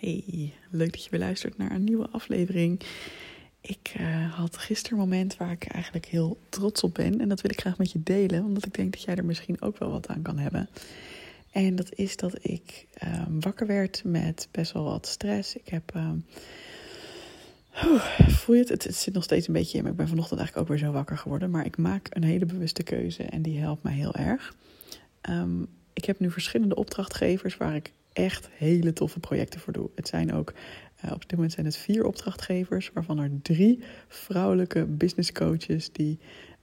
Hey, leuk dat je weer luistert naar een nieuwe aflevering. Ik uh, had gisteren een moment waar ik eigenlijk heel trots op ben. En dat wil ik graag met je delen, omdat ik denk dat jij er misschien ook wel wat aan kan hebben. En dat is dat ik uh, wakker werd met best wel wat stress. Ik heb. Uh, voel je het? het? zit nog steeds een beetje in, maar ik ben vanochtend eigenlijk ook weer zo wakker geworden. Maar ik maak een hele bewuste keuze en die helpt mij heel erg. Um, ik heb nu verschillende opdrachtgevers waar ik echt hele toffe projecten voor doe. Het zijn ook, uh, op dit moment zijn het vier opdrachtgevers, waarvan er drie vrouwelijke business coaches die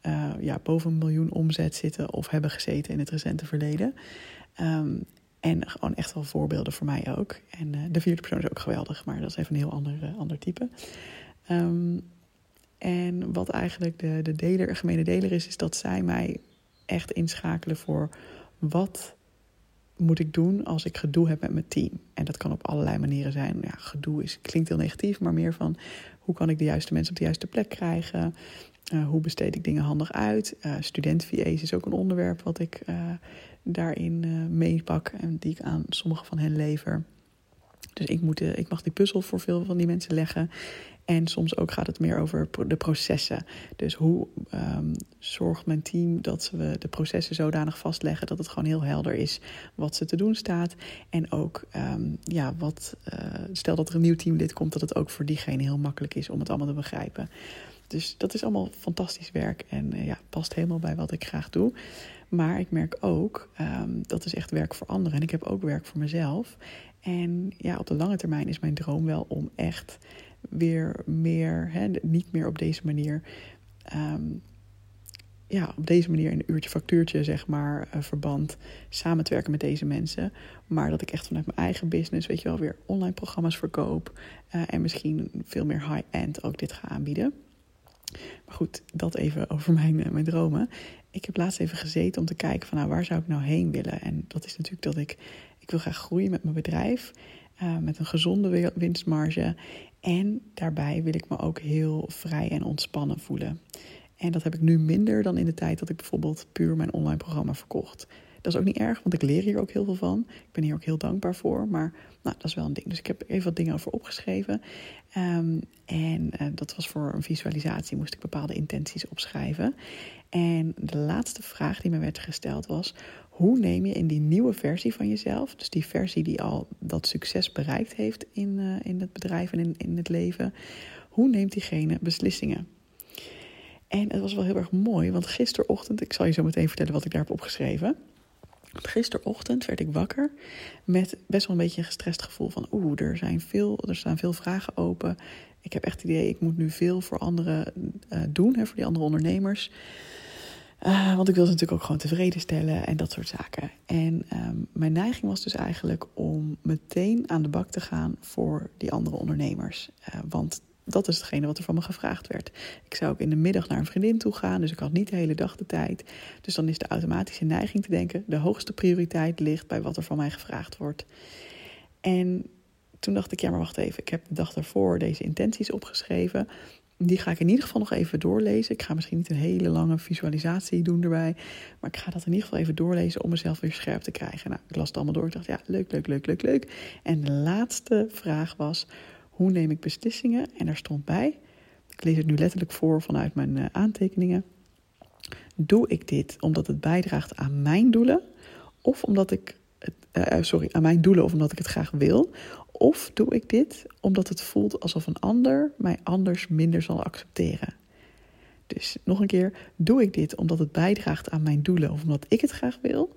uh, ja, boven een miljoen omzet zitten of hebben gezeten in het recente verleden. Um, en gewoon echt wel voorbeelden voor mij ook. En uh, de vierde persoon is ook geweldig, maar dat is even een heel ander, ander type. Um, en wat eigenlijk de, de deler, gemene deler is, is dat zij mij echt inschakelen voor wat moet ik doen als ik gedoe heb met mijn team? En dat kan op allerlei manieren zijn. Ja, gedoe is, klinkt heel negatief, maar meer van hoe kan ik de juiste mensen op de juiste plek krijgen? Uh, hoe besteed ik dingen handig uit? Uh, student VA's is ook een onderwerp wat ik uh, daarin meepak en die ik aan sommige van hen lever. Dus ik, moet, ik mag die puzzel voor veel van die mensen leggen. En soms ook gaat het meer over de processen. Dus hoe um, zorgt mijn team dat we de processen zodanig vastleggen dat het gewoon heel helder is wat ze te doen staat. En ook, um, ja, wat, uh, stel dat er een nieuw teamlid komt, dat het ook voor diegene heel makkelijk is om het allemaal te begrijpen. Dus dat is allemaal fantastisch werk en uh, ja, past helemaal bij wat ik graag doe. Maar ik merk ook, um, dat is echt werk voor anderen. En ik heb ook werk voor mezelf. En ja, op de lange termijn is mijn droom wel om echt weer meer, niet meer op deze manier, um, ja, op deze manier in een uurtje factuurtje, zeg maar, uh, verband samen te werken met deze mensen. Maar dat ik echt vanuit mijn eigen business, weet je wel, weer online programma's verkoop. Uh, en misschien veel meer high-end ook dit ga aanbieden. Maar goed, dat even over mijn, uh, mijn dromen. Ik heb laatst even gezeten om te kijken van nou, waar zou ik nou heen willen. En dat is natuurlijk dat ik, ik wil graag groeien met mijn bedrijf. Uh, met een gezonde winstmarge. En daarbij wil ik me ook heel vrij en ontspannen voelen. En dat heb ik nu minder dan in de tijd dat ik bijvoorbeeld puur mijn online programma verkocht. Dat is ook niet erg, want ik leer hier ook heel veel van. Ik ben hier ook heel dankbaar voor. Maar nou, dat is wel een ding. Dus ik heb even wat dingen over opgeschreven. Um, en uh, dat was voor een visualisatie, moest ik bepaalde intenties opschrijven. En de laatste vraag die me werd gesteld was: hoe neem je in die nieuwe versie van jezelf, dus die versie die al dat succes bereikt heeft in, uh, in het bedrijf en in, in het leven, hoe neemt diegene beslissingen? En het was wel heel erg mooi, want gisterochtend, ik zal je zo meteen vertellen wat ik daar heb opgeschreven. Gisterochtend werd ik wakker met best wel een beetje een gestrest gevoel van oeh, er, zijn veel, er staan veel vragen open. Ik heb echt het idee, ik moet nu veel voor anderen uh, doen, hè, voor die andere ondernemers. Uh, want ik wilde natuurlijk ook gewoon tevreden stellen en dat soort zaken. En um, mijn neiging was dus eigenlijk om meteen aan de bak te gaan voor die andere ondernemers. Uh, want dat is hetgene wat er van me gevraagd werd. Ik zou ook in de middag naar een vriendin toe gaan, dus ik had niet de hele dag de tijd. Dus dan is de automatische neiging te denken: de hoogste prioriteit ligt bij wat er van mij gevraagd wordt. En toen dacht ik: ja, maar wacht even, ik heb de dag daarvoor deze intenties opgeschreven. Die ga ik in ieder geval nog even doorlezen. Ik ga misschien niet een hele lange visualisatie doen erbij. Maar ik ga dat in ieder geval even doorlezen om mezelf weer scherp te krijgen. Nou, ik las het allemaal door. Ik dacht, ja, leuk, leuk, leuk, leuk, leuk. En de laatste vraag was, hoe neem ik beslissingen? En daar stond bij, ik lees het nu letterlijk voor vanuit mijn uh, aantekeningen. Doe ik dit omdat het bijdraagt aan mijn doelen? Of omdat ik, het, uh, sorry, aan mijn doelen of omdat ik het graag wil? Of doe ik dit omdat het voelt alsof een ander mij anders minder zal accepteren? Dus nog een keer, doe ik dit omdat het bijdraagt aan mijn doelen of omdat ik het graag wil?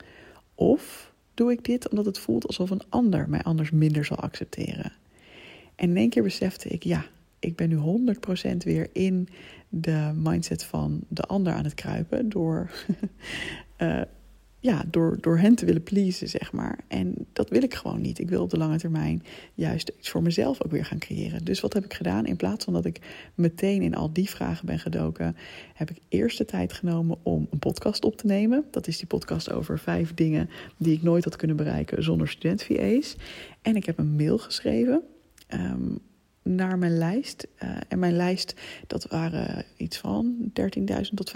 Of doe ik dit omdat het voelt alsof een ander mij anders minder zal accepteren? En in één keer besefte ik, ja, ik ben nu 100% weer in de mindset van de ander aan het kruipen door uh, ja, door, door hen te willen pleasen, zeg maar. En dat wil ik gewoon niet. Ik wil op de lange termijn juist iets voor mezelf ook weer gaan creëren. Dus wat heb ik gedaan? In plaats van dat ik meteen in al die vragen ben gedoken, heb ik eerst de tijd genomen om een podcast op te nemen. Dat is die podcast over vijf dingen die ik nooit had kunnen bereiken zonder student-VA's. En ik heb een mail geschreven. Um, naar mijn lijst. Uh, en mijn lijst, dat waren iets van 13.000 tot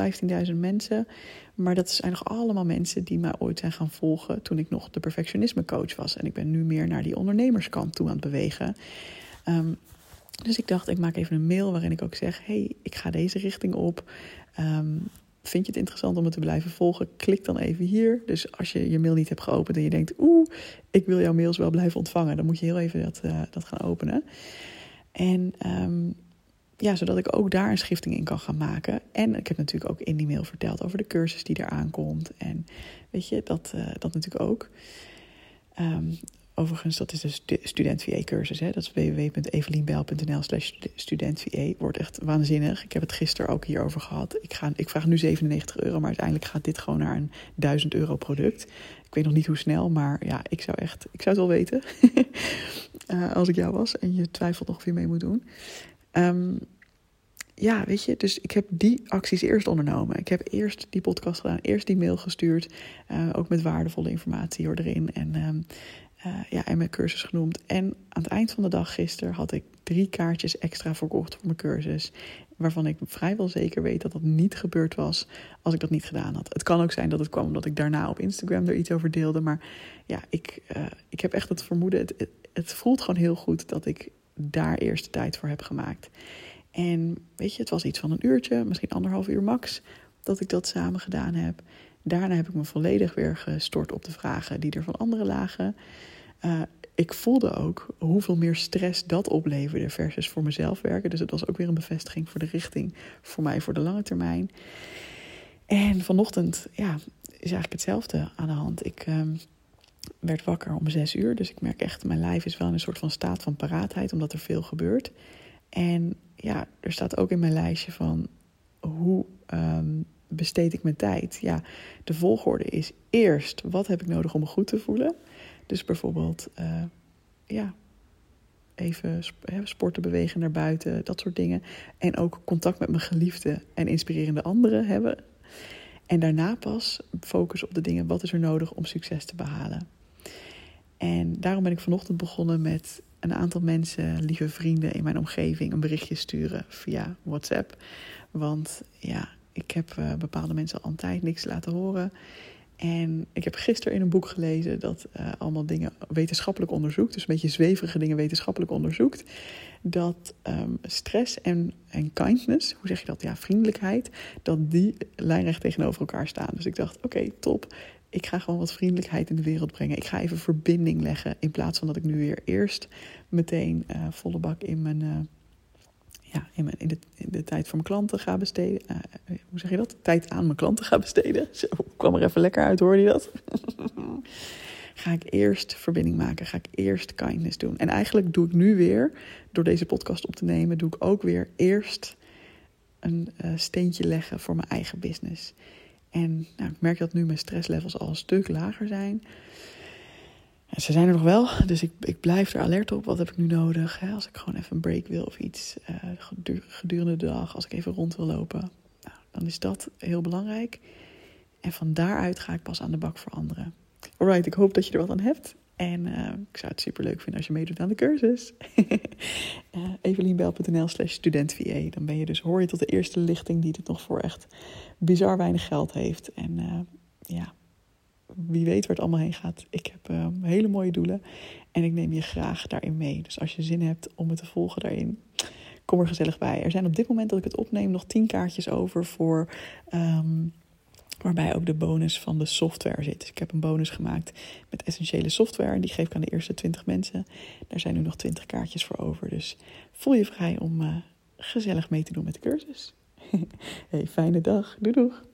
15.000 mensen. Maar dat zijn nog allemaal mensen die mij ooit zijn gaan volgen toen ik nog de perfectionisme coach was. En ik ben nu meer naar die ondernemerskant toe aan het bewegen. Um, dus ik dacht, ik maak even een mail waarin ik ook zeg: hey, ik ga deze richting op. Um, vind je het interessant om het te blijven volgen? Klik dan even hier. Dus als je je mail niet hebt geopend en je denkt: oeh, ik wil jouw mails wel blijven ontvangen, dan moet je heel even dat, uh, dat gaan openen. En um, ja, zodat ik ook daar een schifting in kan gaan maken. En ik heb natuurlijk ook in die mail verteld over de cursus die eraan komt. En weet je, dat, uh, dat natuurlijk ook. Um, Overigens, dat is de student cursus. Hè? Dat is www.evelienbijl.nl slash student Wordt echt waanzinnig. Ik heb het gisteren ook hierover gehad. Ik, ga, ik vraag nu 97 euro, maar uiteindelijk gaat dit gewoon naar een 1000 euro product. Ik weet nog niet hoe snel, maar ja, ik zou echt, ik zou het wel weten. uh, als ik jou was en je twijfelt nog je mee moet doen. Um, ja, weet je, dus ik heb die acties eerst ondernomen. Ik heb eerst die podcast gedaan, eerst die mail gestuurd. Uh, ook met waardevolle informatie hoor erin. En um, uh, ja, en mijn cursus genoemd. En aan het eind van de dag gisteren had ik drie kaartjes extra verkocht voor mijn cursus. Waarvan ik vrijwel zeker weet dat dat niet gebeurd was als ik dat niet gedaan had. Het kan ook zijn dat het kwam omdat ik daarna op Instagram er iets over deelde. Maar ja, ik, uh, ik heb echt het vermoeden. Het, het, voelt gewoon heel goed dat ik daar eerst de tijd voor heb gemaakt. En weet je, het was iets van een uurtje, misschien anderhalf uur max, dat ik dat samen gedaan heb. Daarna heb ik me volledig weer gestort op de vragen die er van anderen lagen. Uh, ik voelde ook hoeveel meer stress dat opleverde versus voor mezelf werken. Dus het was ook weer een bevestiging voor de richting voor mij voor de lange termijn. En vanochtend ja, is eigenlijk hetzelfde aan de hand. Ik um, werd wakker om zes uur, dus ik merk echt, mijn lijf is wel in een soort van staat van paraatheid, omdat er veel gebeurt. En ja, er staat ook in mijn lijstje van hoe um, besteed ik mijn tijd? Ja, de volgorde is eerst wat heb ik nodig om me goed te voelen? Dus bijvoorbeeld, uh, ja, even sporten, bewegen naar buiten, dat soort dingen. En ook contact met mijn geliefde en inspirerende anderen hebben. En daarna pas focus op de dingen, wat is er nodig om succes te behalen. En daarom ben ik vanochtend begonnen met een aantal mensen, lieve vrienden in mijn omgeving, een berichtje sturen via WhatsApp. Want ja, ik heb uh, bepaalde mensen al een tijd niks laten horen. En ik heb gisteren in een boek gelezen dat uh, allemaal dingen wetenschappelijk onderzoekt, dus een beetje zweverige dingen wetenschappelijk onderzoekt, dat um, stress en, en kindness, hoe zeg je dat? Ja, vriendelijkheid, dat die lijnrecht tegenover elkaar staan. Dus ik dacht, oké, top. Ik ga gewoon wat vriendelijkheid in de wereld brengen. Ik ga even verbinding leggen in plaats van dat ik nu weer eerst meteen uh, volle bak in mijn uh, ja, in, mijn, in, de, de tijd voor mijn klanten ga besteden. Uh, hoe zeg je dat? Tijd aan mijn klanten ga besteden. Zo kwam er even lekker uit, hoorde je dat? ga ik eerst verbinding maken, ga ik eerst kindness doen. En eigenlijk doe ik nu weer, door deze podcast op te nemen, doe ik ook weer eerst een uh, steentje leggen voor mijn eigen business. En nou, ik merk dat nu mijn stresslevels al een stuk lager zijn ze zijn er nog wel, dus ik, ik blijf er alert op. Wat heb ik nu nodig? Hè? Als ik gewoon even een break wil of iets uh, gedurende de dag, als ik even rond wil lopen, nou, dan is dat heel belangrijk. En van daaruit ga ik pas aan de bak voor anderen. Alright, ik hoop dat je er wat aan hebt. En uh, ik zou het super leuk vinden als je meedoet aan de cursus. eh, Evelienbel.nl slash studentvA. Dan ben je dus, hoor je tot de eerste lichting die het nog voor echt bizar weinig geld heeft. En ja, wie weet waar het allemaal heen gaat. Ik heb uh, hele mooie doelen en ik neem je graag daarin mee. Dus als je zin hebt om me te volgen daarin, kom er gezellig bij. Er zijn op dit moment dat ik het opneem nog tien kaartjes over voor. Um, waarbij ook de bonus van de software zit. Dus ik heb een bonus gemaakt met essentiële software. Die geef ik aan de eerste 20 mensen. Daar zijn nu nog 20 kaartjes voor over. Dus voel je vrij om uh, gezellig mee te doen met de cursus. hey, fijne dag. Doei doeg.